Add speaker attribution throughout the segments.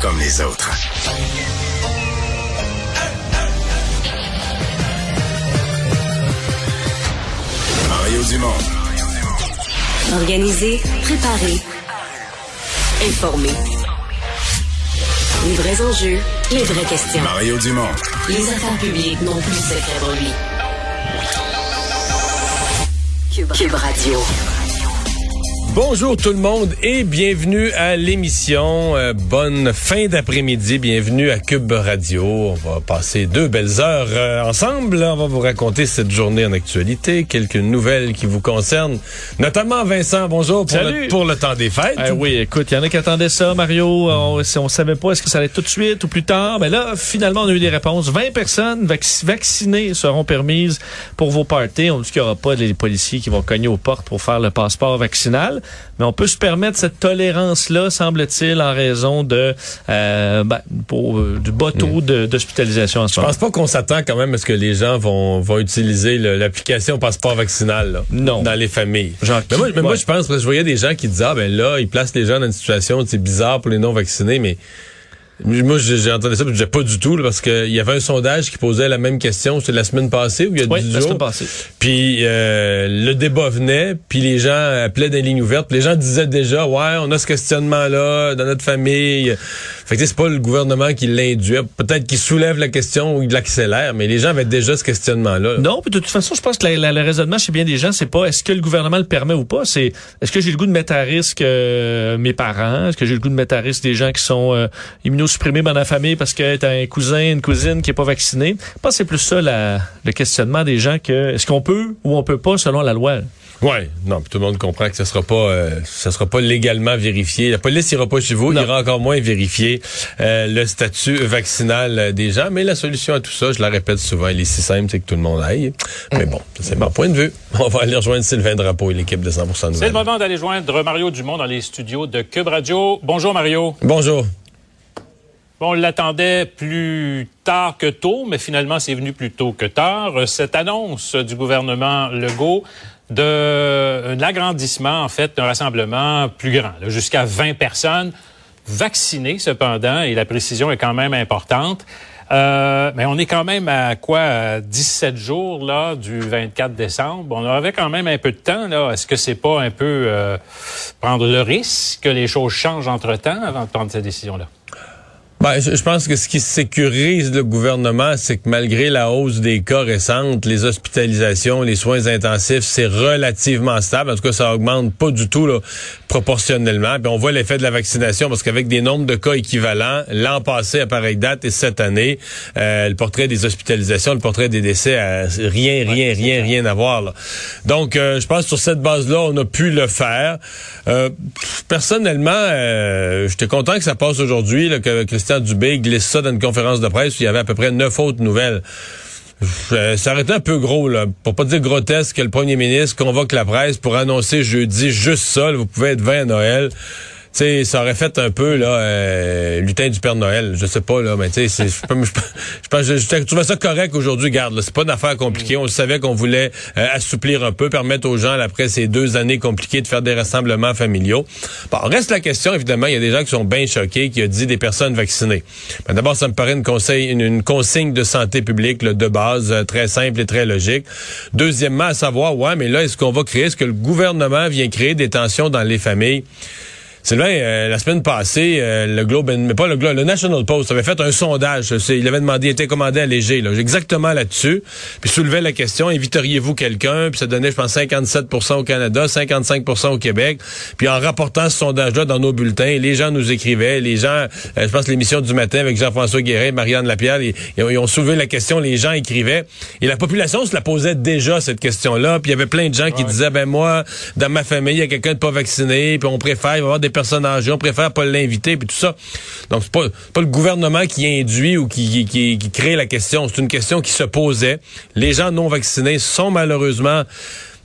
Speaker 1: comme les autres. Mario Dumont.
Speaker 2: Organiser, préparer, informer. Les vrais enjeux, les vraies questions.
Speaker 1: Mario Dumont.
Speaker 2: Les affaires publiques n'ont plus de secret lui. Cube, Cube Radio.
Speaker 3: Bonjour tout le monde et bienvenue à l'émission. Euh, bonne fin d'après-midi. Bienvenue à Cube Radio. On va passer deux belles heures euh, ensemble. On va vous raconter cette journée en actualité, quelques nouvelles qui vous concernent, notamment Vincent. Bonjour pour, le, pour le temps des fêtes.
Speaker 4: Eh oui, écoute, il y en a qui attendaient ça, Mario. On, on savait pas est-ce que ça allait tout de suite ou plus tard? Mais là, finalement, on a eu des réponses. 20 personnes vac- vaccinées seront permises pour vos parties. On dit qu'il n'y aura pas les policiers qui vont cogner aux portes pour faire le passeport vaccinal. Mais on peut se permettre cette tolérance-là, semble-t-il, en raison de euh, ben, pour, euh, du bas taux de- d'hospitalisation en ce
Speaker 3: Je pense pas qu'on s'attend quand même à ce que les gens vont, vont utiliser l'application passeport vaccinal là,
Speaker 4: Non.
Speaker 3: dans les familles.
Speaker 4: Genre,
Speaker 3: mais moi, mais moi, je pense parce que je voyais des gens qui disaient ah ben là ils placent les gens dans une situation c'est bizarre pour les non vaccinés mais moi j'ai entendu ça disais pas du tout là, parce qu'il y avait un sondage qui posait la même question c'était la semaine passée ou il y a
Speaker 4: Oui,
Speaker 3: 10
Speaker 4: la
Speaker 3: jours?
Speaker 4: semaine passée.
Speaker 3: Puis euh, le débat venait, puis les gens appelaient des lignes ouvertes. puis Les gens disaient déjà, ouais, on a ce questionnement-là dans notre famille. Fait que c'est pas le gouvernement qui l'induit. Peut-être qu'il soulève la question ou il l'accélère, mais les gens avaient déjà ce questionnement-là.
Speaker 4: Non, puis de toute façon, je pense que le raisonnement chez bien des gens, c'est pas est-ce que le gouvernement le permet ou pas, c'est est-ce que j'ai le goût de mettre à risque euh, mes parents, est-ce que j'ai le goût de mettre à risque des gens qui sont euh, immunosupprimés dans la famille parce que t'as un cousin, une cousine qui est pas vacciné. Je pense que c'est plus ça la- le questionnement des gens que est-ce qu'on peut ou on peut pas selon la loi.
Speaker 3: Ouais, non, puis tout le monde comprend que ça sera pas, euh, ça sera pas légalement vérifié. La police ira pas chez vous,
Speaker 4: Non.
Speaker 3: il ira encore moins vérifier euh, le statut vaccinal euh, des gens. Mais la solution à tout ça, je la répète souvent, elle est si simple, c'est que tout le monde aille. Mais bon, c'est mon point de vue. On va aller rejoindre Sylvain Drapeau et l'équipe de 100%
Speaker 5: C'est le
Speaker 3: Nouvelles.
Speaker 5: moment d'aller joindre Mario Dumont dans les studios de Cube Radio. Bonjour Mario.
Speaker 3: Bonjour.
Speaker 5: Bon, on l'attendait plus tard que tôt, mais finalement c'est venu plus tôt que tard. Euh, Cette annonce du gouvernement Legault de l'agrandissement en fait d'un rassemblement plus grand, jusqu'à 20 personnes vaccinées cependant, et la précision est quand même importante. Euh, mais on est quand même à quoi à 17 jours là du 24 décembre. On avait quand même un peu de temps là. Est-ce que c'est pas un peu euh, prendre le risque que les choses changent entre temps avant de prendre cette décision là?
Speaker 3: Ben, je, je pense que ce qui sécurise le gouvernement, c'est que malgré la hausse des cas récentes, les hospitalisations, les soins intensifs, c'est relativement stable. En tout cas, ça augmente pas du tout là, proportionnellement. Puis on voit l'effet de la vaccination parce qu'avec des nombres de cas équivalents, l'an passé à pareille date et cette année, euh, le portrait des hospitalisations, le portrait des décès, a rien, rien, rien, rien à voir. là. Donc, euh, je pense que sur cette base-là, on a pu le faire. Euh, personnellement, euh, j'étais content que ça passe aujourd'hui, que Christian Dubé glisse ça dans une conférence de presse où il y avait à peu près neuf autres nouvelles. Euh, ça aurait été un peu gros, là, pour pas dire grotesque, que le premier ministre convoque la presse pour annoncer jeudi juste ça, vous pouvez être 20 à Noël. Sais, ça aurait fait un peu là euh, lutin du Père Noël, je sais pas là, mais tu sais, je pense- je trouvais ça correct aujourd'hui. Garde, c'est pas une affaire compliquée. On savait qu'on voulait euh, assouplir un peu, permettre aux gens après ces deux années compliquées de faire des rassemblements familiaux. Bon, reste la question évidemment. Il y a des gens qui sont bien choqués, qui a dit des personnes vaccinées. Ben, D'abord, ça me paraît une, une consigne de santé publique là, de base, euh, très simple et très logique. Deuxièmement, à savoir, ouais, mais là, est-ce qu'on va créer, est-ce que le gouvernement vient créer des tensions dans les familles? Sylvain, euh, la semaine passée, euh, le Globe, mais pas le Globe, le National Post avait fait un sondage. Il avait demandé, il était commandé à léger, là, exactement là-dessus. Puis soulevait la question, inviteriez-vous quelqu'un? Puis ça donnait, je pense, 57% au Canada, 55% au Québec. Puis en rapportant ce sondage-là dans nos bulletins, les gens nous écrivaient, les gens, euh, je pense l'émission du matin avec Jean-François Guérin, Marianne Lapierre, ils, ils ont soulevé la question, les gens écrivaient. Et la population se la posait déjà, cette question-là. Puis il y avait plein de gens qui disaient, ben moi, dans ma famille, il y a quelqu'un de pas vacciné, puis on préfère, il va y avoir des personnes âgées, on préfère pas l'inviter, puis tout ça. Donc, c'est pas, le gouvernement qui induit ou qui crée la question. C'est une question qui se posait. Les gens non vaccinés sont malheureusement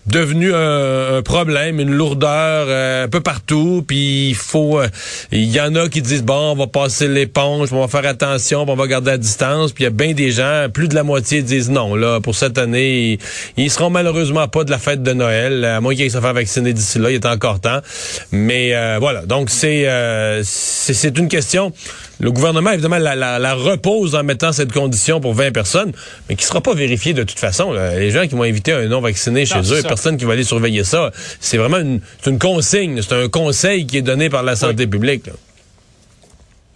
Speaker 3: devenu un, un problème, une lourdeur euh, un peu partout. Puis il faut, euh, il y en a qui disent bon, on va passer l'éponge, on va faire attention, on va garder à distance. Puis il y a bien des gens, plus de la moitié disent non. Là, pour cette année, ils, ils seront malheureusement pas de la fête de Noël, à moins qu'ils se fassent vacciner d'ici là. Il est encore temps. Mais euh, voilà, donc c'est euh, c'est c'est une question. Le gouvernement, évidemment, la, la, la, repose en mettant cette condition pour 20 personnes, mais qui sera pas vérifiée de toute façon. Là. Les gens qui vont inviter un non-vacciné chez eux, personne qui va aller surveiller ça. C'est vraiment une, une consigne, c'est un conseil qui est donné par la santé publique. Là.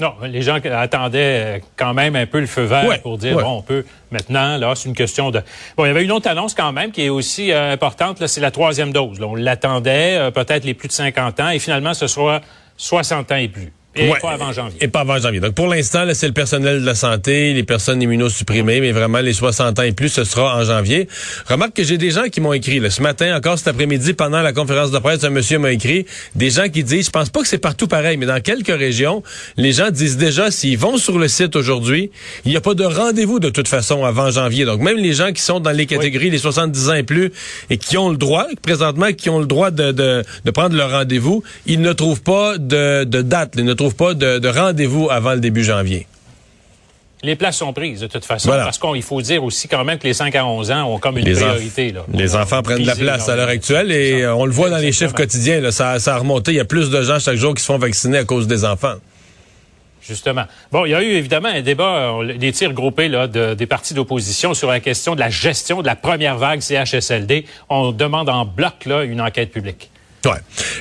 Speaker 5: Non, les gens attendaient quand même un peu le feu vert pour dire, bon, on peut maintenant, là, c'est une question de... Bon, il y avait une autre annonce quand même qui est aussi euh, importante, là, c'est la troisième dose. Là, on l'attendait, euh, peut-être les plus de 50 ans, et finalement, ce sera 60 ans et plus. Et pas avant janvier.
Speaker 3: Et pas avant janvier. Donc, pour l'instant, c'est le personnel de la santé, les personnes immunosupprimées, mais vraiment, les 60 ans et plus, ce sera en janvier. Remarque que j'ai des gens qui m'ont écrit, là, ce matin, encore cet après-midi, pendant la conférence de presse, un monsieur m'a écrit, des gens qui disent, je pense pas que c'est partout pareil, mais dans quelques régions, les gens disent déjà, s'ils vont sur le site aujourd'hui, il n'y a pas de rendez-vous de toute façon avant janvier. Donc, même les gens qui sont dans les catégories, les 70 ans et plus, et qui ont le droit, présentement, qui ont le droit de, de, de prendre leur rendez-vous, ils ne trouvent pas de, de date. Ils ne trouvent pas de, rendez-vous avant le début janvier.
Speaker 5: Les places sont prises de toute façon. Parce qu'il faut dire aussi quand même que les 5 à 11 ans ont comme une priorité.
Speaker 3: les enfants prennent de la place à l'heure actuelle et on le voit dans les chiffres quotidiens. Là, ça, ça a remonté. Il y a plus de gens chaque jour qui se font vacciner à cause des enfants.
Speaker 5: Justement. Bon, il y a eu évidemment un débat, des tirs groupés là, des partis d'opposition sur la question de la gestion de la première vague CHSLD. On demande en bloc là, une enquête publique.
Speaker 3: Ouais.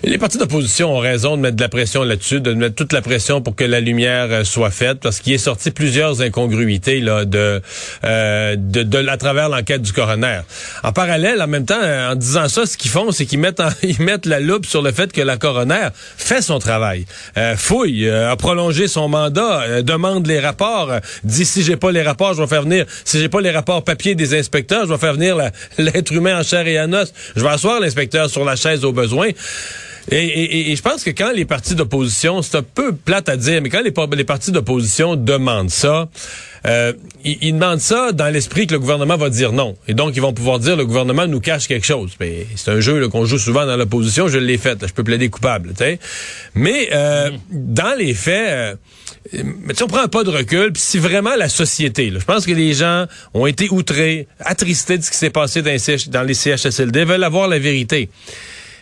Speaker 3: Les partis d'opposition ont raison de mettre de la pression là-dessus, de mettre toute la pression pour que la lumière euh, soit faite, parce qu'il est sorti plusieurs incongruités là de, euh, de, de, à travers l'enquête du coroner. En parallèle, en même temps, en disant ça, ce qu'ils font, c'est qu'ils mettent ils mettent la loupe sur le fait que la coroner fait son travail, euh, fouille, a prolongé son mandat, demande les rapports, dit si j'ai pas les rapports, je vais faire venir, si j'ai pas les rapports papier des inspecteurs, je vais faire venir l'être humain en chair et en os, je vais asseoir l'inspecteur sur la chaise au besoin. Et, je pense que quand les partis d'opposition, c'est un peu plate à dire, mais quand les, partis d'opposition demandent ça, euh, ils, demandent ça dans l'esprit que le gouvernement va dire non. Et donc, ils vont pouvoir dire le gouvernement nous cache quelque chose. C'est un jeu qu'on joue souvent dans l'opposition. Je l'ai fait. je peux plaider coupable. Mais euh, dans les faits... Euh, si on prend un pas de recul, puis si vraiment la société, je pense que les gens ont été outrés, attristés de ce qui s'est passé dans les, dans les CHSLD, veulent avoir la vérité.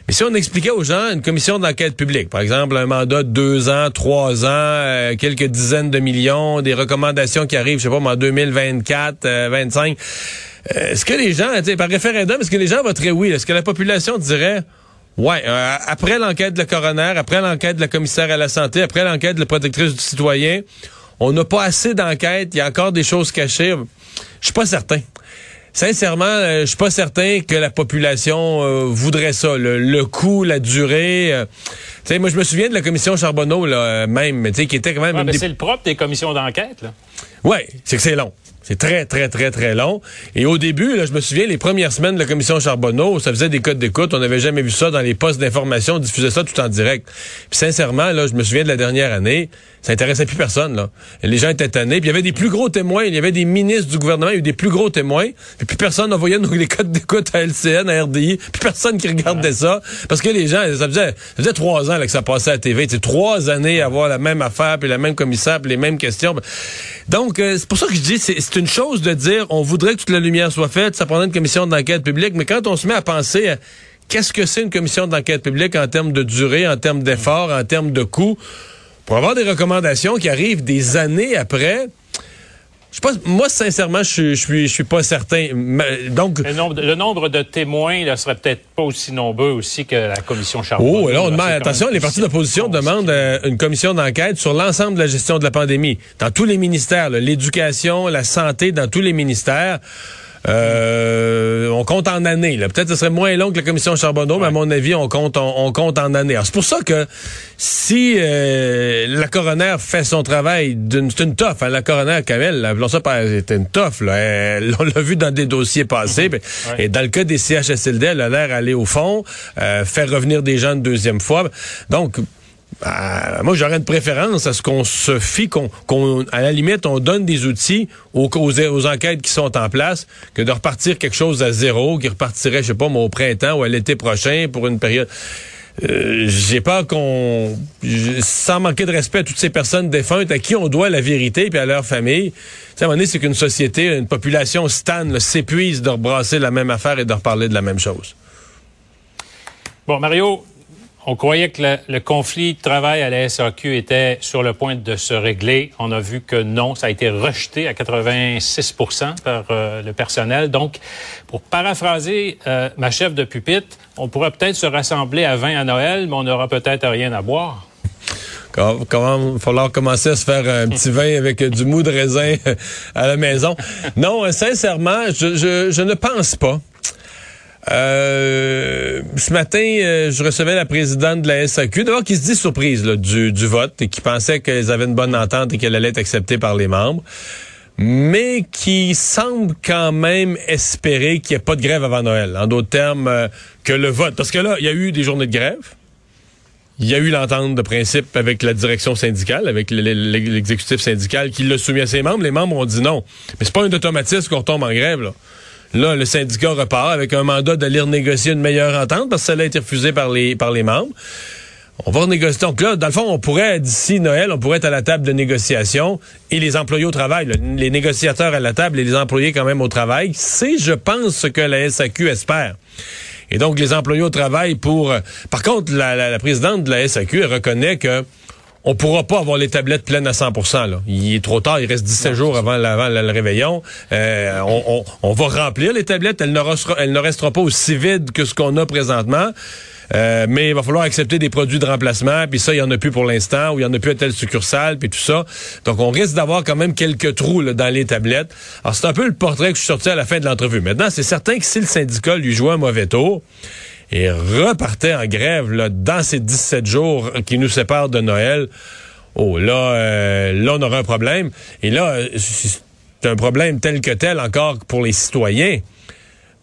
Speaker 3: Mais si on expliquait aux gens une commission d'enquête publique, par exemple un mandat de deux ans, trois ans, euh, quelques dizaines de millions, des recommandations qui arrivent, je sais pas, en 2024, euh, 25, euh, est-ce que les gens, par référendum, est-ce que les gens voteraient oui? Est-ce que la population dirait Ouais, euh, après l'enquête de la coroner, après l'enquête de la commissaire à la santé, après l'enquête de la protectrice du citoyen, on n'a pas assez d'enquêtes, il y a encore des choses cachées? Je suis pas certain sincèrement, euh, je suis pas certain que la population euh, voudrait ça. Le, coût, la durée. Euh, tu sais, moi, je me souviens de la commission Charbonneau, là, même, tu sais, qui était quand même.
Speaker 5: mais c'est le propre des commissions d'enquête, là.
Speaker 3: Ouais, c'est que c'est long. C'est très, très, très, très long. Et au début, là, je me souviens, les premières semaines de la commission Charbonneau, ça faisait des codes d'écoute. On n'avait jamais vu ça dans les postes d'information. On diffusait ça tout en direct. Puis sincèrement, là, je me souviens de la dernière année, ça intéressait plus personne. Là. les gens étaient tannés. Puis il y avait des plus gros témoins. Il y avait des ministres du gouvernement. Il y a eu des plus gros témoins. Puis plus personne n'envoyait les codes d'écoute à LCN, à RDI. Puis personne qui regardait ça. Parce que les gens, ça faisait, ça faisait trois ans là, que ça passait à la TV. C'est trois années à avoir la même affaire, puis la même commissaire, puis les mêmes questions. Donc, euh, c'est pour ça que je dis, c'est une chose de dire, on voudrait que toute la lumière soit faite, ça prendrait une commission d'enquête publique, mais quand on se met à penser à qu'est-ce que c'est une commission d'enquête publique en termes de durée, en termes d'effort, en termes de coûts, pour avoir des recommandations qui arrivent des années après, je pense, moi, sincèrement, je, suis, je suis pas certain. Donc,
Speaker 5: le nombre, de témoins ne serait peut-être pas aussi nombreux aussi que la commission Charbonneau.
Speaker 3: Oh, là, on demande, attention, les partis d'opposition demandent euh, une commission d'enquête sur l'ensemble de la gestion de la pandémie, dans tous les ministères, l'éducation, la santé, dans tous les ministères. Euh, on compte en années. Peut-être que ce serait moins long que la commission Charbonneau, mais à mon avis, on compte, on, compte en années. C'est pour ça que si euh, la coroner fait son travail, c'est une toffe. Hein, la coroner, Kamel, appelons ça c'était une toffe. Là. on l'a vu dans des dossiers passés. Et dans le cas des CHSLD, elle a l'air d'aller au fond, euh, faire revenir des gens une deuxième fois. Donc, euh, moi, j'aurais une préférence à ce qu'on se fie, qu'on, à la limite, on donne des outils aux, enquêtes qui sont en place, que de repartir quelque chose à zéro, qui repartirait, je sais pas, au printemps ou à l'été prochain pour une période. Euh, j'ai peur qu'on, sans manquer de respect à toutes ces personnes défuntes à qui on doit la vérité puis à leur famille. à un moment donné, c'est qu'une société, une population stan s'épuise de rebrasser la même affaire et de reparler de la même chose.
Speaker 5: Bon, Mario, On croyait que le, conflit de travail à la SAQ était sur le point de se régler. On a vu que non, ça a été rejeté à 86% par euh, le personnel. Donc, pour paraphraser euh, ma chef de pupitre, on pourrait peut-être se rassembler à 20 à Noël, mais on n'aura peut-être rien à boire.
Speaker 3: Comment falloir commencer à se faire un petit vin avec du mou de raisin à la maison. Non, sincèrement, je, je, je ne pense pas. Euh, ce matin, euh, je recevais la présidente de la SAQ, d'abord qui se dit surprise là, du, du vote et qui pensait qu'ils avaient une bonne entente et qu'elle allait être acceptée par les membres, mais qui semble quand même espérer qu'il n'y ait pas de grève avant Noël. En d'autres termes, euh, que le vote. Parce que là, il y a eu des journées de grève. Il y a eu l'entente de principe avec la direction syndicale, avec l'exécutif syndical qui l'a soumis à ses membres. Les membres ont dit non. Mais c'est pas un automatisme qu'on retombe en grève, là. Là, le syndicat repart avec un mandat d'aller négocier une meilleure entente parce que ça a été refusé par les, par les membres. On va renégocier. Donc là, dans le fond, on pourrait, d'ici Noël, on pourrait être à la table de négociation et les employés au travail, les négociateurs à la table et les employés quand même au travail. C'est, je pense, ce que la SAQ espère. Et donc, les employés au travail pour... Par contre, la, la, la présidente de la SAQ reconnaît que on pourra pas avoir les tablettes pleines à 100 là. Il est trop tard, il reste 17 jours avant, avant, le réveillon. Euh, on, on, on, va remplir les tablettes, elles ne, resteront, elles ne resteront pas aussi vides que ce qu'on a présentement. Euh, mais il va falloir accepter des produits de remplacement, puis ça, il y en a plus pour l'instant, ou il y en a plus à telle succursale, puis tout ça. Donc, on risque d'avoir quand même quelques trous là, dans les tablettes. Alors, c'est un peu le portrait que je suis sorti à la fin de l'entrevue. Maintenant, c'est certain que si le syndicat lui jouait un mauvais tour, et repartait en grève là, dans ces 17 jours qui nous séparent de Noël, oh là, euh, là on aura un problème. Et là, c'est un problème tel que tel encore pour les citoyens.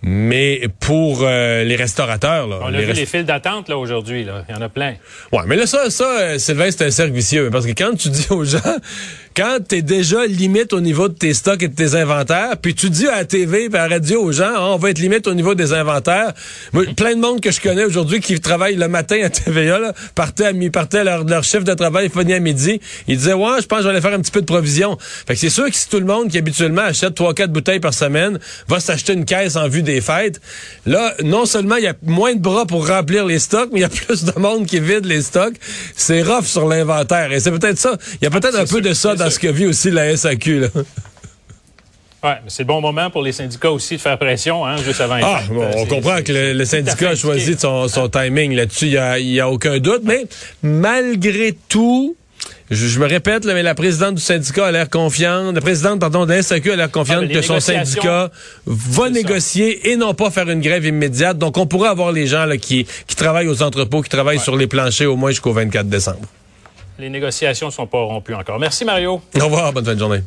Speaker 3: Mais pour euh, les restaurateurs, là,
Speaker 5: on a
Speaker 3: les
Speaker 5: vu les files d'attente là aujourd'hui, là, il y en a plein.
Speaker 3: Ouais, mais là ça, ça, euh, Sylvain, c'est un cercle vicieux parce que quand tu dis aux gens, quand t'es déjà limite au niveau de tes stocks et de tes inventaires, puis tu dis à la TV et à la radio aux gens, ah, on va être limite au niveau des inventaires. Moi, plein de monde que je connais aujourd'hui qui travaille le matin à TVA, là, partait à mi, partait leur, leur chiffre de travail finit à midi. Ils disaient, ouais, je pense que je vais aller faire un petit peu de provision. Fait que c'est sûr que si tout le monde qui habituellement achète trois, quatre bouteilles par semaine va s'acheter une caisse en vue des fêtes, là, non seulement il y a moins de bras pour remplir les stocks, mais il y a plus de monde qui vide les stocks. C'est rough sur l'inventaire. Et c'est peut-être ça. Il y a peut-être un peu de ça dans ce que vit aussi la SAQ. Là.
Speaker 5: Ouais, mais c'est le bon moment pour les syndicats aussi de faire pression, hein, juste avant
Speaker 3: Ah, bon, on comprend que le, le syndicat a choisi son, son timing là-dessus, il y a, y a aucun doute. Mais malgré tout, je, je me répète, là, mais la présidente du syndicat a l'air confiante, la présidente, pardon, de la SAQ a l'air confiante
Speaker 5: Ah,
Speaker 3: que son syndicat va
Speaker 5: ça.
Speaker 3: négocier et non pas faire une grève immédiate. Donc, on pourrait avoir les gens là, qui, qui travaillent aux entrepôts, qui travaillent sur les planchers au moins jusqu'au 24 décembre.
Speaker 5: Les négociations sont pas rompues encore. Merci Mario.
Speaker 3: Au revoir, bonne fin de journée.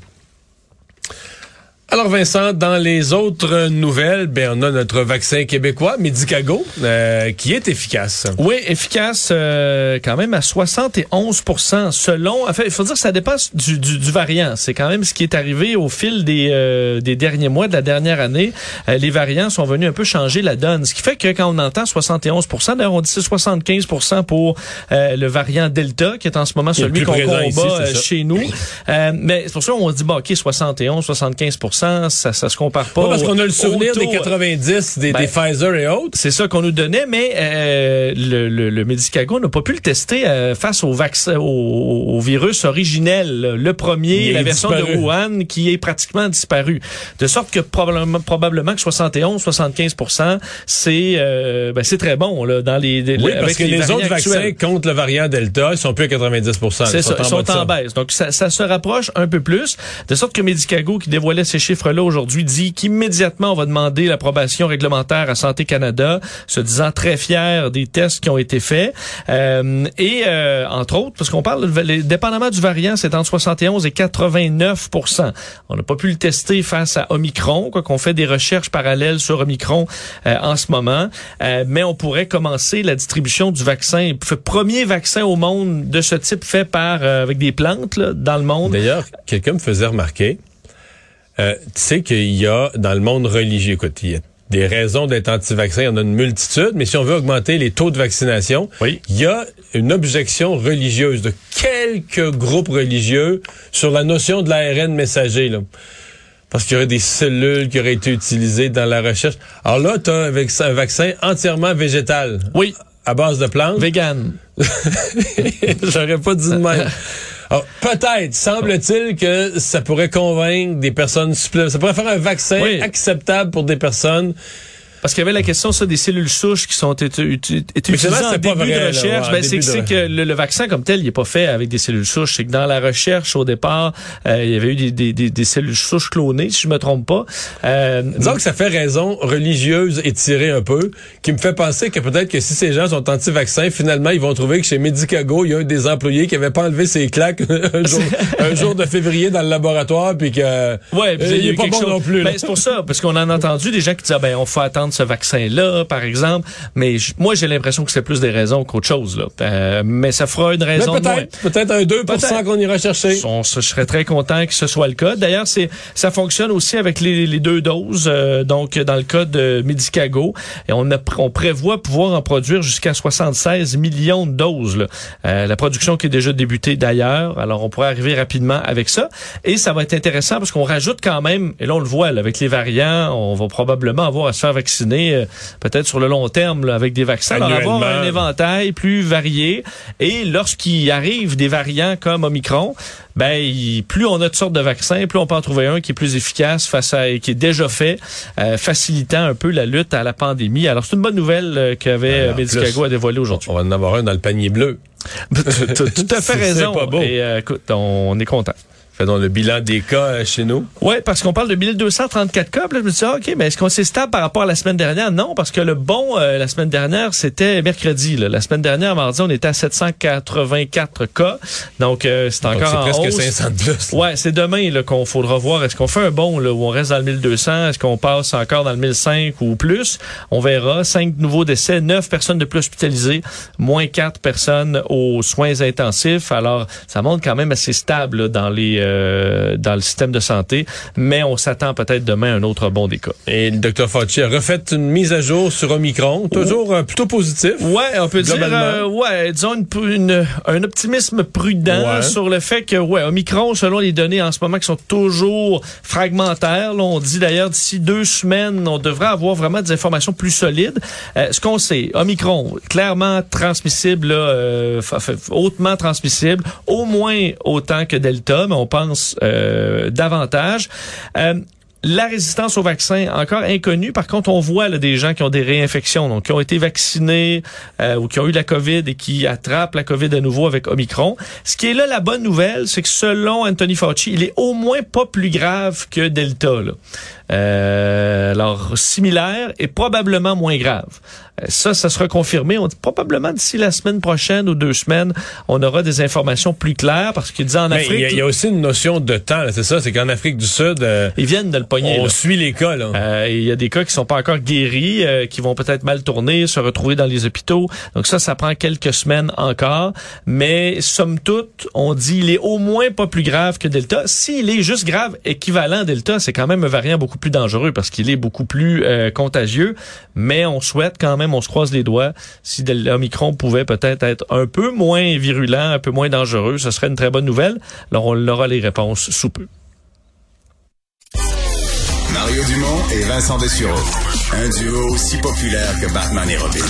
Speaker 3: Alors Vincent, dans les autres nouvelles, ben on a notre vaccin québécois Medicago euh, qui est efficace.
Speaker 4: Oui, efficace euh, quand même à 71% selon. En fait, il faut dire que ça dépend du, du, du variant. C'est quand même ce qui est arrivé au fil des, euh, des derniers mois, de la dernière année. Les variants sont venus un peu changer la donne. Ce qui fait que quand on entend 71 d'ailleurs on dit c'est 75% pour le variant Delta, qui est en ce moment celui qu'on combat
Speaker 3: ici,
Speaker 4: chez nous. Mais c'est pour ça qu'on dit, bon, OK, 71, 75 ça, ça se compare pas.
Speaker 3: Pas parce qu'on a le souvenir des
Speaker 4: taux,
Speaker 3: 90 des,
Speaker 4: Ben,
Speaker 3: des Pfizer et autres.
Speaker 4: c'est ça qu'on nous donnait, mais euh, le, le, le Medicago n'a pas pu le tester euh, face au vaccin, au, au virus originel, le premier, la version
Speaker 3: disparu.
Speaker 4: de Wuhan, qui est pratiquement disparu. De sorte que probablement, probablement que 71-75 c'est euh, ben, c'est très bon là dans les, les-
Speaker 3: Oui,
Speaker 4: avec
Speaker 3: parce que les, autres vaccins contre le variant Delta, ils sont plus à 90
Speaker 4: C'est ça, ils sont en baisse. Donc, ça, ça se rapproche un peu plus. De sorte que Medicago, qui dévoilait ces chiffres-là aujourd'hui, dit qu'immédiatement, on va demander l'approbation réglementaire à Santé Canada, se disant très fier des tests qui ont été faits. Euh, et, euh, entre autres, parce qu'on parle, les- dépendamment du variant, c'est entre 71 et 89 On n'a pas pu le tester face à Omicron, quoi qu'on fait des recherches parallèles sur Omicron euh, en ce moment. Euh, mais on pourrait commencer la distribution du vaccin, premier vaccin au monde de ce type fait par euh, avec des plantes là, dans le monde.
Speaker 3: D'ailleurs, quelqu'un me faisait remarquer, euh, tu sais qu'il y a dans le monde religieux, écoute, il y a des raisons d'être anti-vaccin, il y en a une multitude, mais si on veut augmenter les taux de vaccination,
Speaker 4: Oui.
Speaker 3: il y a une objection religieuse de quelques groupes religieux sur la notion de l'ARN messager. Là. Parce qu'il y aurait des cellules qui auraient été utilisées dans la recherche. Alors là, tu as un vaccin entièrement végétal.
Speaker 4: Oui.
Speaker 3: À base de plantes?
Speaker 4: Vegan.
Speaker 3: J'aurais pas dit de même. Alors, peut-être, semble-t-il que ça pourrait convaincre des personnes supplémentaires. Ça pourrait faire un vaccin
Speaker 4: Oui.
Speaker 3: acceptable pour des personnes.
Speaker 4: Parce qu'il y avait la question ça, des cellules souches qui sont utilisées en début
Speaker 3: vrai,
Speaker 4: de
Speaker 3: là,
Speaker 4: recherche.
Speaker 3: ouais, en
Speaker 4: Ben, c'est
Speaker 3: de-
Speaker 4: que le, le vaccin comme tel, il est pas fait avec des cellules souches. C'est que dans la recherche, au départ, euh, il y avait eu des, des, des, des cellules souches clonées, si je me trompe pas. Euh,
Speaker 3: Disons que ça fait raison religieuse étirée un peu, qui me fait penser que peut-être que si ces gens sont anti-vaccins, finalement, ils vont trouver que chez Medicago, il y a un des employés qui avait pas enlevé ses claques un jour, un jour de février dans le laboratoire, puis que
Speaker 4: Ouais, puis
Speaker 3: euh,
Speaker 4: il
Speaker 3: il est pas bon
Speaker 4: chose-
Speaker 3: non plus.
Speaker 4: Ben, c'est pour ça, parce qu'on en a entendu des gens qui disaient, ben, on faut attendre ce vaccin-là, par exemple. Mais moi, j'ai l'impression que c'est plus des raisons qu'autre chose, là. Euh, mais ça fera une
Speaker 3: Mais
Speaker 4: raison moins.
Speaker 3: peut-être, peut-être un 2
Speaker 4: Peut-être.
Speaker 3: qu'on ira chercher.
Speaker 4: On se- je serais très content que ce soit le cas. D'ailleurs, c'est ça fonctionne aussi avec les, les deux doses. euh, donc, dans le cas de Medicago, et on, a, on prévoit pouvoir en produire jusqu'à 76 millions de doses. là. Euh, la production qui est déjà débutée d'ailleurs. Alors, on pourrait arriver rapidement avec ça. Et ça va être intéressant parce qu'on rajoute quand même, et là on le voit là, avec les variants, on va probablement avoir à se faire vacciner euh, peut-être sur le long terme là, avec des vaccins. Alors, avoir un éventail plus varié. Et lorsqu'il arrive des variants comme Omicron, ben il- plus on a de sortes de vaccins, plus on peut en trouver un qui est plus efficace face à et qui est déjà fait, euh, facilitant un peu la lutte à la pandémie. Alors c'est une bonne nouvelle euh, qu'avait euh, Medicago à dévoiler aujourd'hui.
Speaker 3: On va en avoir un dans le panier bleu.
Speaker 4: Tout à fait raison.
Speaker 3: pas beau.
Speaker 4: Et euh, écoute, on est content.
Speaker 3: Faisons le bilan des cas euh, chez nous.
Speaker 4: Ouais, parce qu'on parle de 1234 cas. Là, je me dis, ah, OK, mais est-ce qu'on s'est stable par rapport à la semaine dernière? Non, parce que le bon, euh, la semaine dernière, c'était mercredi. là. La semaine dernière, mardi, on était à 784 cas. Donc, euh, c'est encore en
Speaker 3: presque
Speaker 4: hausse.
Speaker 3: 500 de plus.
Speaker 4: Ouais, c'est demain qu'on faudra voir. Est-ce qu'on fait un bon là, où on reste dans le 1200? Est-ce qu'on passe encore dans le 1005 ou plus? On verra. Cinq nouveaux décès, neuf personnes de plus hospitalisées, moins quatre personnes aux soins intensifs. Alors, ça montre quand même assez stable là, dans les euh, dans le système de santé, mais on s'attend peut-être demain à un autre bon des cas.
Speaker 3: Et le Dr Fauci a refait une mise à jour sur Omicron, toujours euh, plutôt positif.
Speaker 4: Ouais, on peut dire, euh, ouais, disons une, une- un optimisme prudent
Speaker 3: Ouais.
Speaker 4: sur le fait que, ouais, Omicron, selon les données en ce moment qui sont toujours fragmentaires, là, on dit d'ailleurs d'ici deux semaines, on devrait avoir vraiment des informations plus solides. Euh, ce qu'on sait, Omicron, clairement transmissible, là, euh, hautement transmissible, au moins autant que Delta, mais on pense euh, davantage. Euh, la résistance au vaccin, encore inconnue. Par contre, on voit des gens qui ont des réinfections, donc qui ont été vaccinés euh, ou qui ont eu la COVID et qui attrapent la COVID à nouveau avec Omicron. Ce qui est là la bonne nouvelle, c'est que selon Anthony Fauci, il est au moins pas plus grave que Delta. Euh, alors, similaire et probablement moins grave. Euh, Ça, ça sera confirmé. On dit probablement d'ici la semaine prochaine ou deux semaines, on aura des informations plus claires parce qu'il dit en
Speaker 3: Mais
Speaker 4: Afrique,
Speaker 3: il y, a- il y a aussi une notion de temps, c'est ça, c'est qu'en Afrique du Sud, euh,
Speaker 4: ils viennent de le pogner.
Speaker 3: on
Speaker 4: là.
Speaker 3: suit les cas.
Speaker 4: Euh, Il y a des cas qui sont pas encore guéris, euh, qui vont peut-être mal tourner, se retrouver dans les hôpitaux. Donc ça, ça prend quelques semaines encore. Mais somme toute, on dit il est au moins pas plus grave que Delta. S'il est juste grave équivalent à Delta, c'est quand même un variant beaucoup plus dangereux parce qu'il est beaucoup plus euh, contagieux. Mais on souhaite quand même, on se croise les doigts, si Del- Omicron pouvait peut-être être un peu moins virulent, un peu moins dangereux, ce serait une très bonne nouvelle. Alors on aura les réponses sous peu.
Speaker 1: Mario Dumont et Vincent Dessureau. Un duo aussi populaire que Batman et Robin.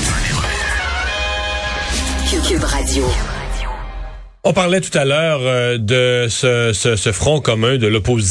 Speaker 2: Cube Radio.
Speaker 3: On parlait tout à l'heure euh, de ce, ce- ce front commun de l'opposition.